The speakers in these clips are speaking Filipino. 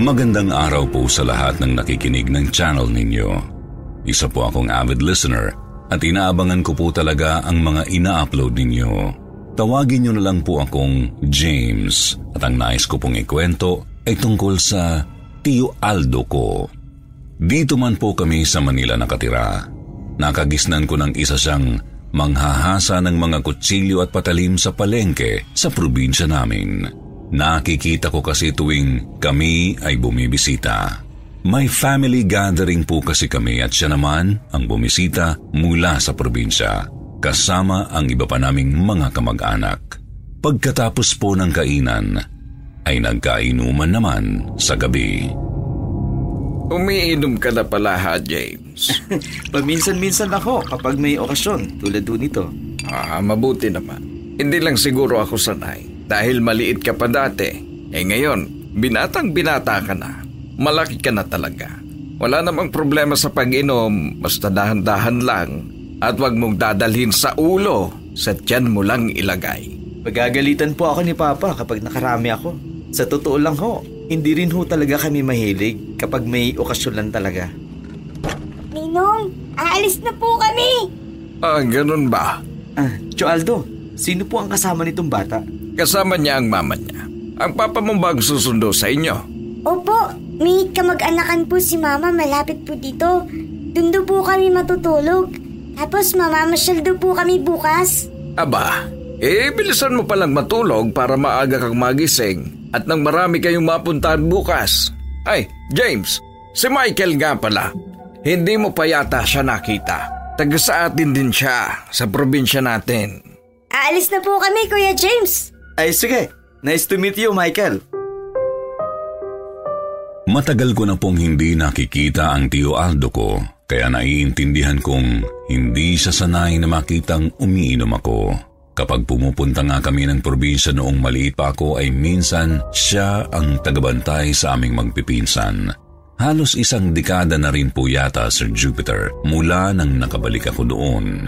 Magandang araw po sa lahat ng nakikinig ng channel ninyo. Isa po akong avid listener at inaabangan ko po talaga ang mga ina-upload ninyo. Tawagin nyo na lang po akong James at ang nais ko pong ikwento ay tungkol sa Tio Aldo ko. Dito man po kami sa Manila nakatira. Nakagisnan ko ng isa siyang manghahasa ng mga kutsilyo at patalim sa palengke sa probinsya namin. Nakikita ko kasi tuwing kami ay bumibisita. May family gathering po kasi kami at siya naman ang bumisita mula sa probinsya, kasama ang iba pa naming mga kamag-anak. Pagkatapos po ng kainan, ay nagkainuman naman sa gabi. Umiinom ka na pala ha, James. Paminsan-minsan ako kapag may okasyon tulad do nito. Ah, mabuti naman. Hindi lang siguro ako sanay. Dahil maliit ka pa dati. Eh ngayon, binatang binata ka na. Malaki ka na talaga. Wala namang problema sa pag-inom, basta dahan-dahan lang. At wag mong dadalhin sa ulo, sa tiyan mo lang ilagay. Pagagalitan po ako ni Papa kapag nakarami ako. Sa totoo lang ho, hindi rin ho talaga kami mahilig kapag may okasyon lang talaga. Ninong, aalis na po kami! Ah, ganun ba? Ah, Tio Aldo, sino po ang kasama nitong bata? Kasama niya ang mama niya. Ang papa mo ba ang susundo sa inyo? Opo, may kamag-anakan po si Mama malapit po dito. Doon daw po kami matutulog. Tapos mamamasyal daw po kami bukas. Aba, eh bilisan mo palang matulog para maaga kang magising at nang marami kayong mapuntahan bukas. Ay, James, si Michael nga pala. Hindi mo pa yata siya nakita. Taga sa atin din siya, sa probinsya natin. Aalis na po kami, Kuya James. Ay sige, nice to meet you Michael. Matagal ko na pong hindi nakikita ang Tio Aldo ko, kaya naiintindihan kong hindi siya sanay na makitang umiinom ako. Kapag pumupunta nga kami ng probinsya noong maliit pa ako ay minsan siya ang tagabantay sa aming magpipinsan. Halos isang dekada na rin po yata, Sir Jupiter, mula nang nakabalik ako doon.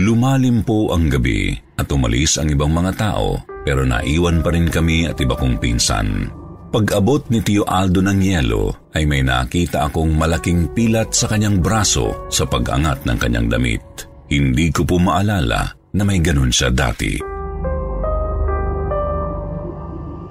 Lumalim po ang gabi at umalis ang ibang mga tao pero naiwan pa rin kami at iba kong pinsan. Pag-abot ni Tio Aldo ng yelo ay may nakita akong malaking pilat sa kanyang braso sa pag-angat ng kanyang damit. Hindi ko po maalala na may ganun siya dati.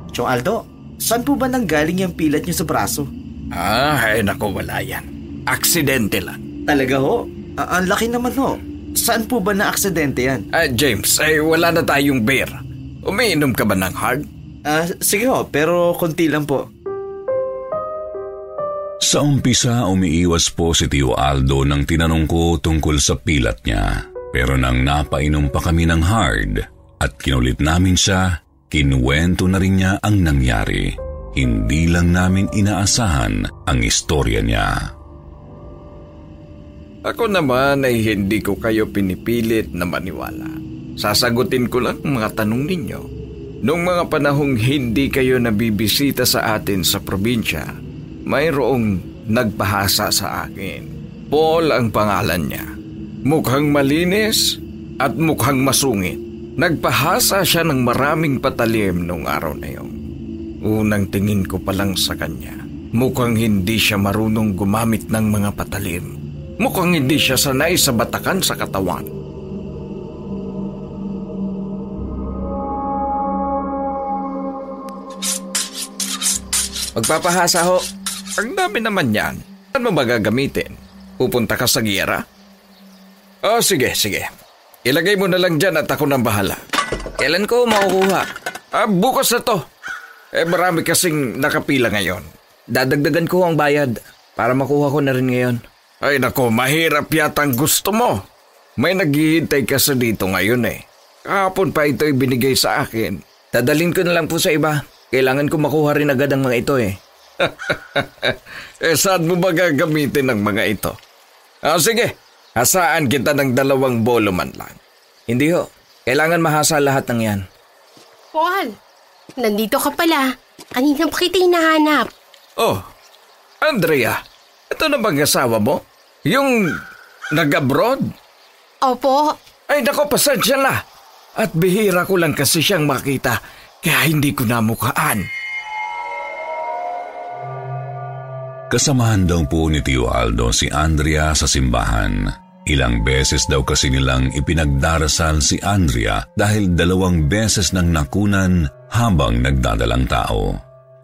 Tio Aldo, saan po ba nanggaling yung pilat niyo sa braso? Ah, ay nako wala yan. Aksidente lang. Talaga ho? Ah, ang laki naman ho. Saan po ba na aksidente yan? Ah, James, ay wala na tayong beer. Umiinom ka ba ng hard? Ah, sige ho, pero konti lang po. Sa umpisa, umiiwas po si Tio Aldo nang tinanong ko tungkol sa pilat niya. Pero nang napainom pa kami ng hard at kinulit namin siya, kinuwento na rin niya ang nangyari. Hindi lang namin inaasahan ang istorya niya. Ako naman ay hindi ko kayo pinipilit na maniwala. Sasagutin ko lang ang mga tanong ninyo. Noong mga panahong hindi kayo nabibisita sa atin sa probinsya, mayroong nagpahasa sa akin. Paul ang pangalan niya. Mukhang malinis at mukhang masungit. Nagpahasa siya ng maraming patalim noong araw na yun. Unang tingin ko pa lang sa kanya, mukhang hindi siya marunong gumamit ng mga patalim. Mukhang hindi siya sanay sa batakan sa katawan. Magpapahasa ho. Ang dami naman yan. Ano mo ba gagamitin? Pupunta ka sa giyera? Oh, sige, sige. Ilagay mo na lang dyan at ako nang bahala. Kailan ko makukuha? Ah, bukas na to. Eh, marami kasing nakapila ngayon. Dadagdagan ko ang bayad para makuha ko na rin ngayon. Ay nako, mahirap yata ang gusto mo. May naghihintay kasi dito ngayon eh. Kahapon pa ito ibinigay sa akin. Dadalin ko na lang po sa iba. Kailangan ko makuha rin agad ang mga ito eh. eh saan mo ba gagamitin ang mga ito? Ah, sige, hasaan kita ng dalawang bolo man lang. Hindi ho, kailangan mahasa lahat ng yan. Paul, nandito ka pala. Kanina pa kita hinahanap. Oh, Andrea, ito na bang asawa mo? Yung nag-abroad? Opo. Ay nako, pasensya na. At bihira ko lang kasi siyang makita, kaya hindi ko namukaan. Kasamahan daw po ni Tio Aldo si Andrea sa simbahan. Ilang beses daw kasi nilang ipinagdarasal si Andrea dahil dalawang beses nang nakunan habang nagdadalang tao.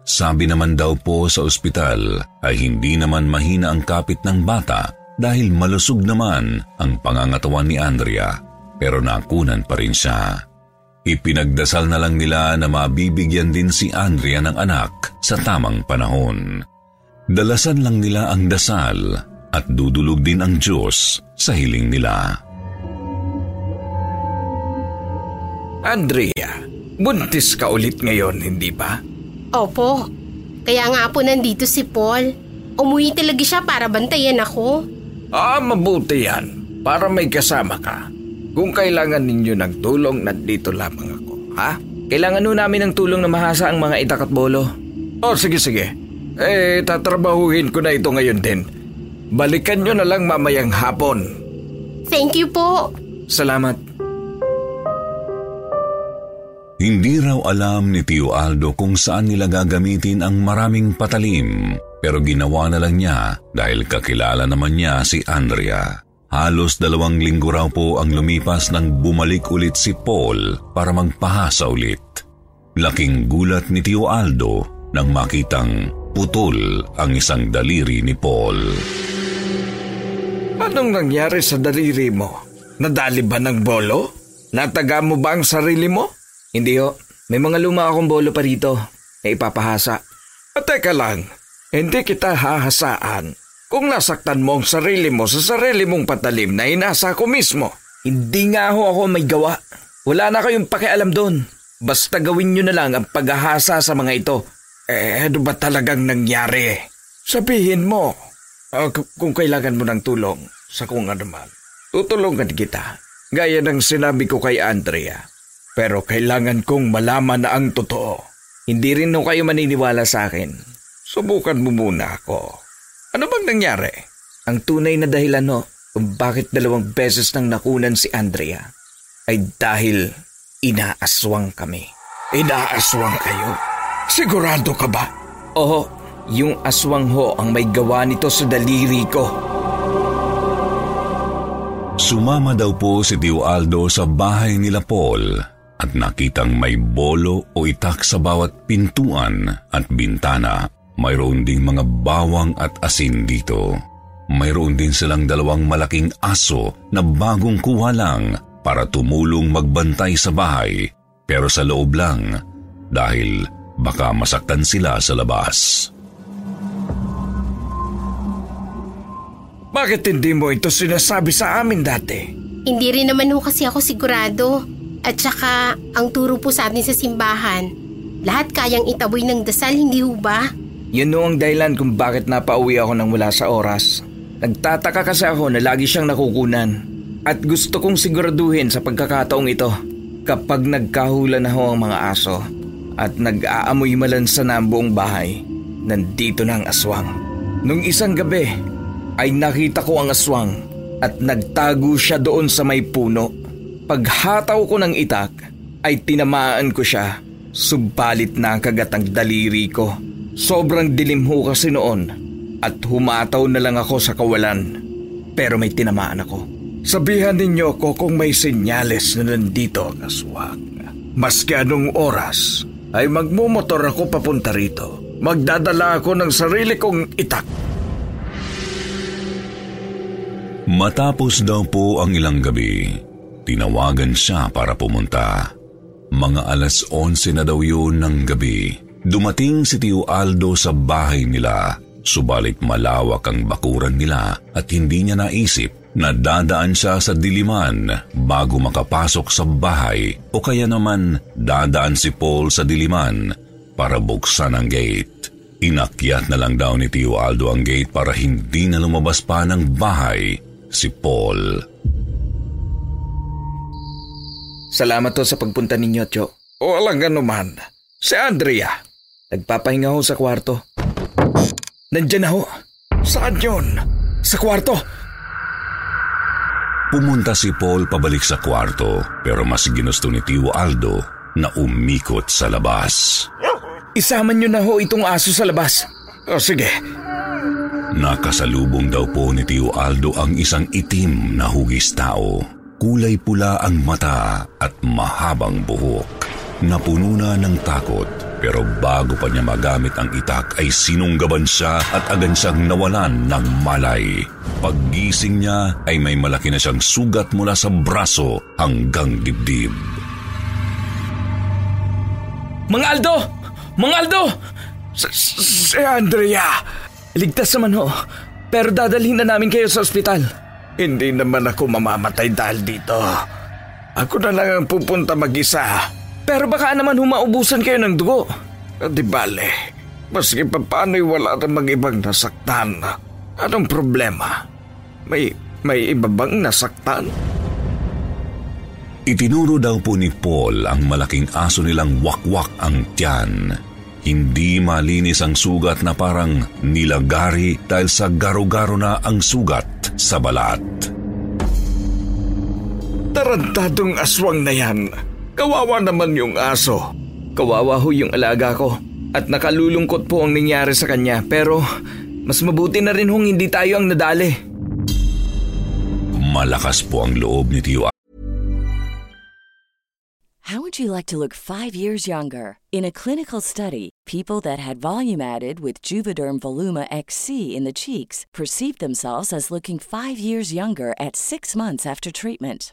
Sabi naman daw po sa ospital ay hindi naman mahina ang kapit ng bata dahil malusog naman ang pangangatawan ni Andrea pero nakunan pa rin siya. Ipinagdasal na lang nila na mabibigyan din si Andrea ng anak sa tamang panahon. Dalasan lang nila ang dasal at dudulog din ang Diyos sa hiling nila. Andrea, buntis ka ulit ngayon, hindi ba? Opo. Kaya nga po nandito si Paul. Umuwi talaga siya para bantayan ako. Ah, mabuti yan. Para may kasama ka. Kung kailangan ninyo ng tulong, nandito lamang ako, ha? Kailangan nun namin ng tulong na mahasa ang mga itak at bolo. Oh, sige, sige. Eh, tatrabahuhin ko na ito ngayon din. Balikan nyo na lang mamayang hapon. Thank you po. Salamat. Hindi raw alam ni Tio Aldo kung saan nila gagamitin ang maraming patalim pero ginawa na lang niya dahil kakilala naman niya si Andrea. Halos dalawang linggo raw po ang lumipas nang bumalik ulit si Paul para magpahasa ulit. Laking gulat ni Tio Aldo nang makitang putol ang isang daliri ni Paul. Anong nangyari sa daliri mo? Nadali ba ng bolo? Nataga mo ba ang sarili mo? Hindi ho. May mga luma akong bolo pa rito na ipapahasa. At teka lang, hindi kita hahasaan kung nasaktan mo ang sarili mo sa sarili mong patalim na inasa ko mismo. Hindi nga ho ako may gawa. Wala na kayong pakialam doon. Basta gawin nyo na lang ang paghahasa sa mga ito. Eh, ano ba talagang nangyari? Sabihin mo. Uh, kung kailangan mo ng tulong sa kung ano man, tutulungan kita. Gaya ng sinabi ko kay Andrea. Pero kailangan kong malaman na ang totoo. Hindi rin ho kayo maniniwala sa akin. Subukan mo muna ako. Ano bang nangyari? Ang tunay na dahilan ho kung bakit dalawang beses nang nakunan si Andrea ay dahil inaaswang kami. Inaaswang kayo? Sigurado ka ba? Oo, yung aswang ho ang may gawa nito sa daliri ko. Sumama daw po si Tio Aldo sa bahay nila Paul at nakitang may bolo o itak sa bawat pintuan at bintana. Mayroon ding mga bawang at asin dito. Mayroon din silang dalawang malaking aso na bagong kuha lang para tumulong magbantay sa bahay pero sa loob lang dahil baka masaktan sila sa labas. Bakit hindi mo ito sinasabi sa amin dati? Hindi rin naman ho kasi ako sigurado. At saka, ang turo po sa atin sa simbahan, lahat kayang itaboy ng dasal, hindi ho ba? Yun no ang dahilan kung bakit napauwi ako nang wala sa oras. Nagtataka kasi ako na lagi siyang nakukunan. At gusto kong siguraduhin sa pagkakataong ito, kapag nagkahula na ho ang mga aso at nag-aamoy malansa na ang buong bahay, nandito na ang aswang. Nung isang gabi, ay nakita ko ang aswang at nagtago siya doon sa may puno. Paghataw ko ng itak ay tinamaan ko siya, subalit na ang daliri ko. Sobrang dilim ho kasi noon at humataw na lang ako sa kawalan. Pero may tinamaan ako. Sabihan ninyo ko kung may senyales na nandito ang aswang. Maski anong oras ay magmumotor ako papunta rito. Magdadala ako ng sarili kong itak. Matapos daw po ang ilang gabi, tinawagan siya para pumunta. Mga alas 11 na daw yun ng gabi. Dumating si Tio Aldo sa bahay nila, subalit malawak ang bakuran nila at hindi niya naisip Nadadaan siya sa diliman bago makapasok sa bahay o kaya naman dadaan si Paul sa diliman para buksan ang gate. Inakyat na lang daw ni Tio Aldo ang gate para hindi na lumabas pa ng bahay si Paul. Salamat to sa pagpunta ninyo, Tio. Walang ganuman. Si Andrea. Nagpapahinga ho sa kwarto. Nandyan na ho. Saan yun? Sa kwarto. Pumunta si Paul pabalik sa kwarto pero mas ginusto ni Tio Aldo na umikot sa labas. Isama niyo na ho itong aso sa labas. O sige. Nakasalubong daw po ni Tio Aldo ang isang itim na hugis tao. Kulay pula ang mata at mahabang buhok. Napuno na ng takot pero bago pa niya magamit ang itak ay sinunggaban siya at agad siyang nawalan ng malay. Paggising niya ay may malaki na siyang sugat mula sa braso hanggang dibdib. Mga Aldo! Mga Aldo! Si Andrea! Ligtas naman ho. Pero dadalhin na namin kayo sa ospital. Hindi naman ako mamamatay dahil dito. Ako na lang ang pupunta mag-isa. Pero baka naman humaubusan kayo ng dugo. Di bale, maski pa paano'y wala namang ibang nasaktan. Anong problema? May, may iba bang nasaktan? Itinuro daw po ni Paul ang malaking aso nilang wakwak ang tiyan. Hindi malinis ang sugat na parang nilagari dahil sa garo-garo na ang sugat sa balat. Tarantadong aswang na yan. Kawawa naman yung aso. Kawawa ho yung alaga ko. At nakalulungkot po ang nangyari sa kanya pero mas mabuti na rin hong hindi tayo ang nadali. Malakas po ang loob ni Tio How would you like to look five years younger? In a clinical study, people that had volume added with Juvederm Voluma XC in the cheeks perceived themselves as looking five years younger at six months after treatment.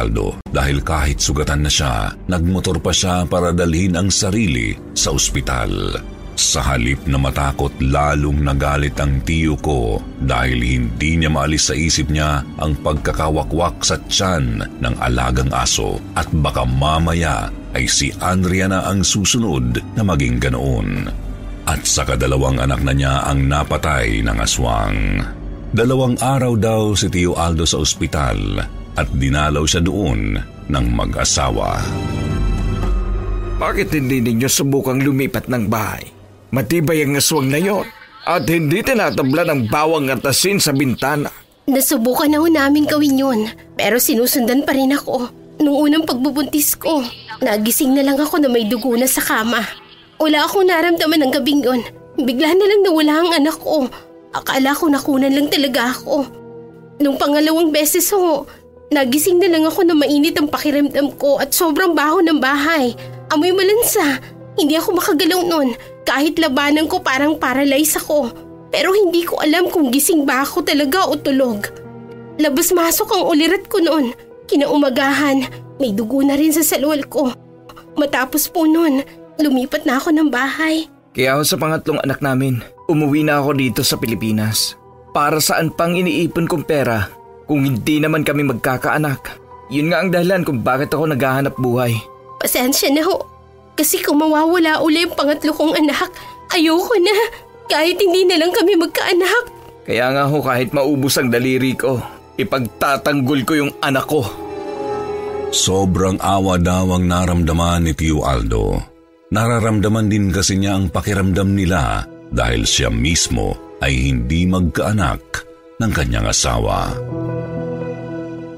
Aldo dahil kahit sugatan na siya, nagmotor pa siya para dalhin ang sarili sa ospital. Sa halip na matakot, lalong nagalit ang tiyo ko dahil hindi niya maalis sa isip niya ang pagkakawakwak sa tiyan ng alagang aso at baka mamaya ay si Andrea na ang susunod na maging ganoon. At sa kadalawang anak na niya ang napatay ng aswang. Dalawang araw daw si Tio Aldo sa ospital at dinalaw siya doon ng mag-asawa. Bakit hindi ninyo subukang lumipat ng bahay? Matibay ang aswang na yon at hindi tinatabla ng bawang at asin sa bintana. Nasubukan na ho namin gawin yun, pero sinusundan pa rin ako. Nung unang pagbubuntis ko, nagising na lang ako na may dugo na sa kama. Wala akong naramdaman ng gabing yun. Bigla na lang nawala ang anak ko. Akala ko nakunan lang talaga ako. Nung pangalawang beses ho, nagising na lang ako na mainit ang pakiramdam ko at sobrang baho ng bahay. Amoy malansa. Hindi ako makagalaw noon. Kahit labanan ko parang paralyze ako. Pero hindi ko alam kung gising ba ako talaga o tulog. Labas-masok ang ulirat ko noon. Kinaumagahan, may dugo na rin sa salwal ko. Matapos po noon, lumipat na ako ng bahay. Kaya ako sa pangatlong anak namin, umuwi na ako dito sa Pilipinas. Para saan pang iniipon kong pera kung hindi naman kami magkakaanak. Yun nga ang dahilan kung bakit ako naghahanap buhay. Pasensya na ho. Kasi kung mawawala uli ang pangatlo kong anak, ayoko na. Kahit hindi na lang kami magkaanak. Kaya nga ho kahit maubos ang daliri ko, ipagtatanggol ko yung anak ko. Sobrang awa daw ang naramdaman ni Tio Aldo. Nararamdaman din kasi niya ang pakiramdam nila dahil siya mismo ay hindi magkaanak ng kanyang asawa.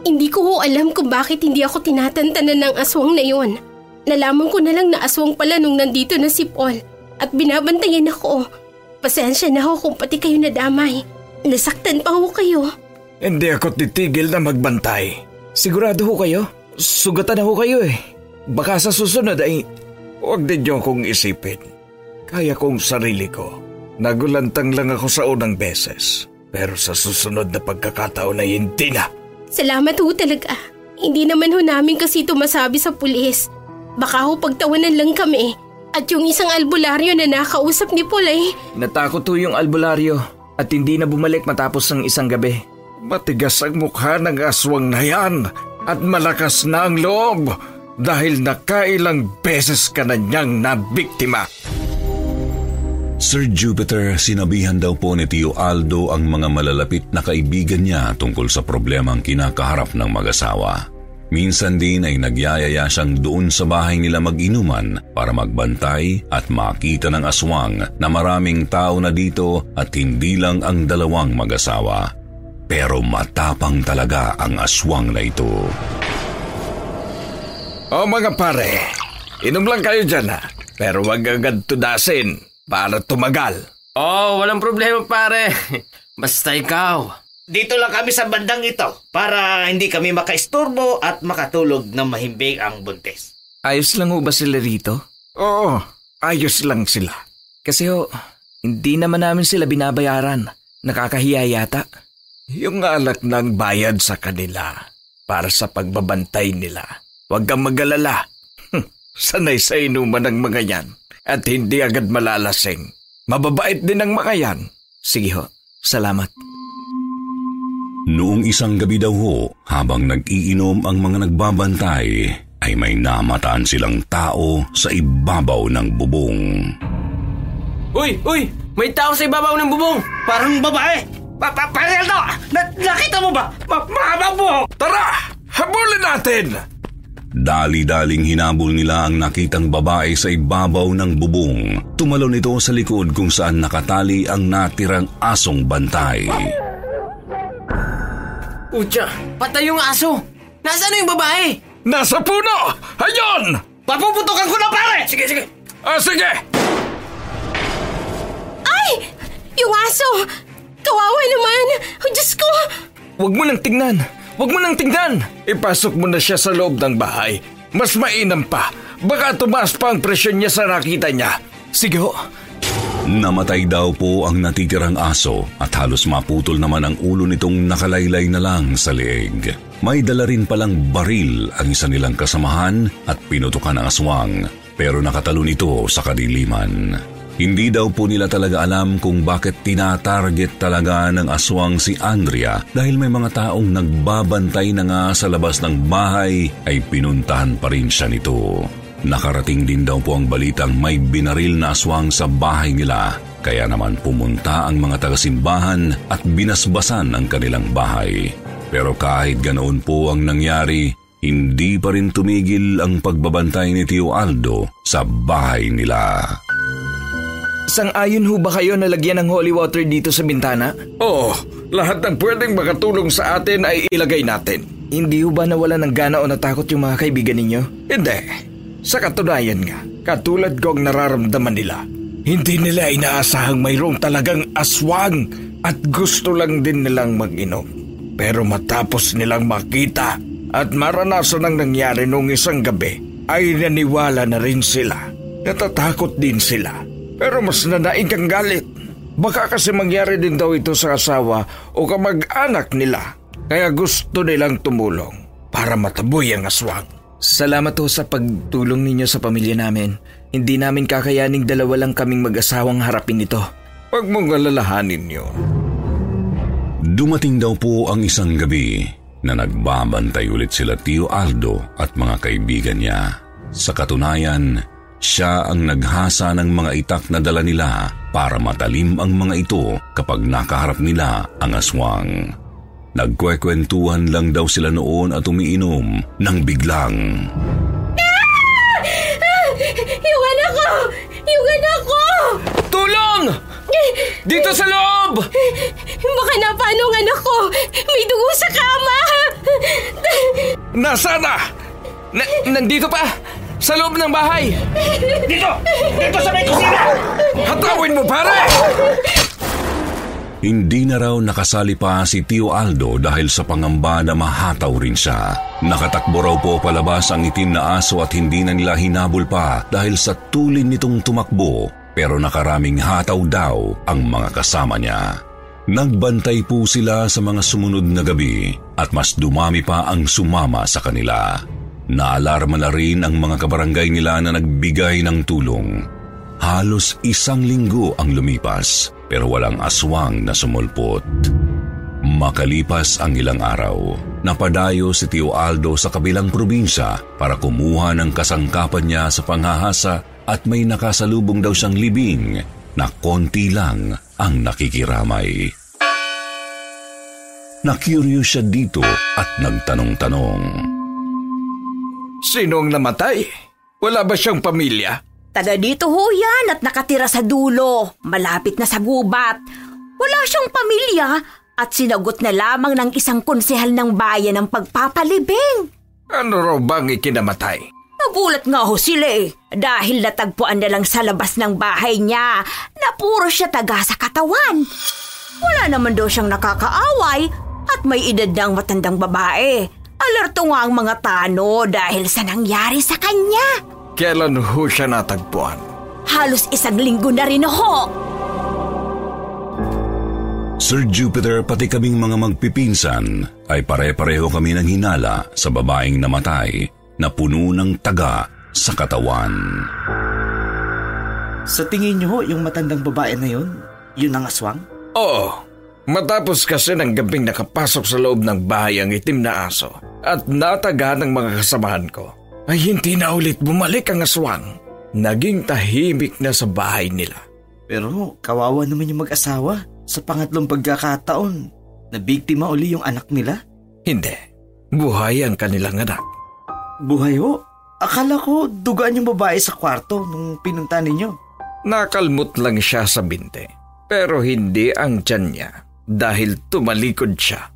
Hindi ko ho alam kung bakit hindi ako tinatantanan ng aswang na yon. Nalaman ko na lang na aswang pala nung nandito na si Paul at binabantayan ako. Pasensya na ho kung pati kayo nadamay. Nasaktan pa ho kayo. Hindi ako titigil na magbantay. Sigurado ho kayo? Sugatan na ho kayo eh. Baka sa susunod ay huwag din niyo akong isipin. Kaya kong sarili ko. Nagulantang lang ako sa unang beses. Pero sa susunod na pagkakataon ay hindi na. Salamat ho talaga. Hindi naman ho namin kasi ito masabi sa pulis. Baka ho pagtawanan lang kami. At yung isang albularyo na nakausap ni Paul ay... Natakot ho yung albularyo at hindi na bumalik matapos ng isang gabi. Matigas ang mukha ng aswang na yan at malakas na ang loob dahil nakailang beses ka na niyang nabiktima. Sir Jupiter, sinabihan daw po ni Tio Aldo ang mga malalapit na kaibigan niya tungkol sa problemang kinakaharap ng mag-asawa. Minsan din ay nagyayaya siyang doon sa bahay nila mag-inuman para magbantay at makita ng aswang na maraming tao na dito at hindi lang ang dalawang mag-asawa. Pero matapang talaga ang aswang na ito. O mga pare, inom lang kayo dyan ha. Pero wag agad tudasin para tumagal. Oh, walang problema pare. Basta ikaw. Dito lang kami sa bandang ito para hindi kami makaisturbo at makatulog ng mahimbing ang buntis. Ayos lang ho ba sila rito? Oo, ayos lang sila. Kasi ho, hindi naman namin sila binabayaran. Nakakahiya yata. Yung alak ng bayad sa kanila para sa pagbabantay nila. Huwag kang magalala. Sanay sa inuman ng mga yan at hindi agad malalasing. Mababait din ang mga yan. Sige ho, salamat. Noong isang gabi daw ho, habang nag-iinom ang mga nagbabantay, ay may namataan silang tao sa ibabaw ng bubong. Uy, uy! May tao sa ibabaw ng bubong! Parang babae! Pa pa Pareldo! Na nakita mo ba? Ma mahaba buhok! Tara! Habulin natin! Dali-daling hinabol nila ang nakitang babae sa ibabaw ng bubong. Tumalon ito sa likod kung saan nakatali ang natirang asong bantay. Utya, patay yung aso! Nasaan na yung babae? Nasa puno! Ayun! Papuputukan ko na pare! Sige, sige! Ah, sige! Ay! Yung aso! Kawawa naman! Oh, Diyos ko! Huwag mo nang tingnan! Huwag mo nang tingnan! Ipasok mo na siya sa loob ng bahay. Mas mainam pa. Baka tumaas pa ang presyon niya sa nakita niya. Sige ho. Namatay daw po ang natitirang aso at halos maputol naman ang ulo nitong nakalaylay na lang sa leeg. May dala rin palang baril ang isa nilang kasamahan at pinutukan ang aswang pero nakatalon ito sa kadiliman. Hindi daw po nila talaga alam kung bakit tinatarget talaga ng aswang si Andrea dahil may mga taong nagbabantay na nga sa labas ng bahay ay pinuntahan pa rin siya nito. Nakarating din daw po ang balitang may binaril na aswang sa bahay nila kaya naman pumunta ang mga taga-simbahan at binasbasan ang kanilang bahay. Pero kahit ganoon po ang nangyari, hindi pa rin tumigil ang pagbabantay ni Tio Aldo sa bahay nila. Sang-ayon ho ba kayo na lagyan ng holy water dito sa bintana? Oo, lahat ng pwedeng makatulong sa atin ay ilagay natin. Hindi ho ba nawala ng gana o natakot yung mga kaibigan ninyo? Hindi. Sa katunayan nga, katulad ko ang nararamdaman nila. Hindi nila inaasahang mayroong talagang aswang at gusto lang din nilang mag-inom. Pero matapos nilang makita at maranasan ang nangyari noong isang gabi, ay naniwala na rin sila. Natatakot din sila. Pero mas nanaing kang galit. Baka kasi mangyari din daw ito sa asawa o kamag-anak nila. Kaya gusto nilang tumulong para mataboy ang aswang. Salamat ho sa pagtulong ninyo sa pamilya namin. Hindi namin kakayaning dalawa lang kaming mag-asawang harapin ito. Huwag mong alalahanin yun. Dumating daw po ang isang gabi na nagbabantay ulit sila Tio Aldo at mga kaibigan niya. Sa katunayan, siya ang naghasa ng mga itak na dala nila para matalim ang mga ito kapag nakaharap nila ang aswang. Nagkwekwentuhan lang daw sila noon at umiinom nang biglang... Ah! Yung anak ko! Yung anak ko! Tulong! Dito sa loob! Baka na paano ang anak ko? May dugo sa kama! Nasaan na? na nandito pa! Sa loob ng bahay! Dito! Dito sa may kusina! Hatawin mo, pare! Hindi na raw nakasali pa si Tio Aldo dahil sa pangamba na mahataw rin siya. Nakatakbo raw po palabas ang itim na aso at hindi na nila hinabol pa dahil sa tulin nitong tumakbo pero nakaraming hataw daw ang mga kasama niya. Nagbantay po sila sa mga sumunod na gabi at mas dumami pa ang sumama sa kanila. Naalarma na rin ang mga kabarangay nila na nagbigay ng tulong. Halos isang linggo ang lumipas pero walang aswang na sumulpot. Makalipas ang ilang araw, napadayo si Tio Aldo sa kabilang probinsya para kumuha ng kasangkapan niya sa panghahasa at may nakasalubong daw siyang libing na konti lang ang nakikiramay. Nakurious siya dito at nagtanong-tanong. Sinong namatay? Wala ba siyang pamilya? Taga dito ho yan at nakatira sa dulo, malapit na sa gubat. Wala siyang pamilya at sinagot na lamang ng isang konsehal ng bayan ng pagpapalibing. Ano raw bang ikinamatay? Nagulat nga ho sila eh, dahil natagpuan na lang sa labas ng bahay niya na puro siya taga sa katawan. Wala naman daw siyang nakakaaway at may edad ng matandang babae. Alerto nga ang mga tano dahil sa nangyari sa kanya. Kailan ho siya natagpuan? Halos isang linggo na rin ho. Sir Jupiter pati kaming mga magpipinsan ay pare-pareho kami ng hinala sa babaeng namatay na puno ng taga sa katawan. Sa tingin niyo ho, yung matandang babae na yun, yun ang aswang? Oo. Matapos kasi ng gabing nakapasok sa loob ng bahay ang itim na aso at nataga ng mga kasamahan ko, ay hindi na ulit bumalik ang aswang. Naging tahimik na sa bahay nila. Pero kawawa naman yung mag-asawa. Sa pangatlong pagkakataon, na biktima uli yung anak nila? Hindi. Buhay ang kanilang anak. Buhay ho? Akala ko dugaan yung babae sa kwarto nung pinunta ninyo. Nakalmot lang siya sa binte. Pero hindi ang tiyan niya dahil tumalikod siya.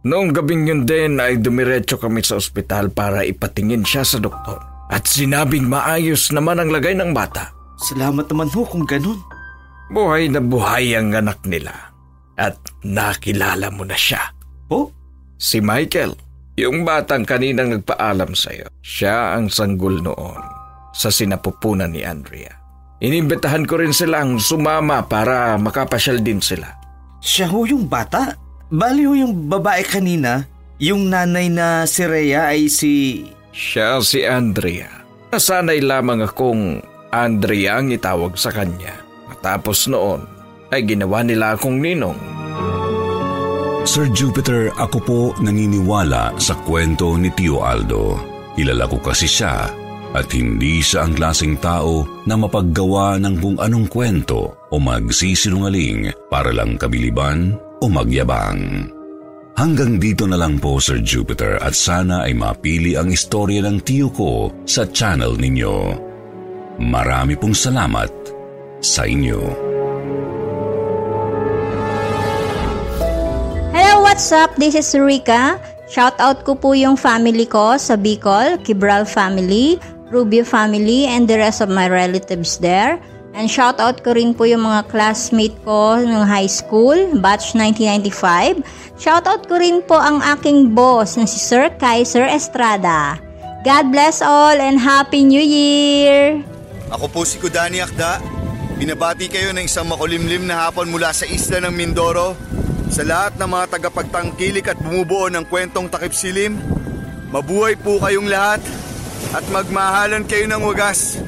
Noong gabing yun din ay dumiretso kami sa ospital para ipatingin siya sa doktor. At sinabing maayos naman ang lagay ng bata. Salamat naman ho kung ganun. Buhay na buhay ang anak nila. At nakilala mo na siya. Oh? Si Michael, yung batang kaninang nagpaalam sa'yo. Siya ang sanggol noon sa sinapupunan ni Andrea. Inimbitahan ko rin silang sumama para makapasyal din sila. Siya ho yung bata? Bali ho yung babae kanina, yung nanay na si Rhea ay si... Siya si Andrea. Nasanay lamang akong Andrea ang itawag sa kanya. Matapos noon ay ginawa nila akong ninong. Sir Jupiter, ako po naniniwala sa kwento ni Tio Aldo. Kilala ko kasi siya at hindi siya ang klaseng tao na mapaggawa ng kung anong kwento o magsisinungaling para lang kabiliban o magyabang. Hanggang dito na lang po Sir Jupiter at sana ay mapili ang istorya ng tiyo ko sa channel ninyo. Marami pong salamat sa inyo. Hello, what's up? This is Rika. Shout out ko po yung family ko sa Bicol, Kibral family, Rubio family, and the rest of my relatives there. And shout out ko rin po yung mga classmate ko ng high school, batch 1995. Shout out ko rin po ang aking boss na si Sir Kaiser Estrada. God bless all and Happy New Year! Ako po si Kudani Akda. Binabati kayo ng isang makulimlim na hapon mula sa isla ng Mindoro. Sa lahat ng mga tagapagtangkilik at bumubuo ng kwentong takip silim, mabuhay po kayong lahat at magmahalan kayo ng wagas.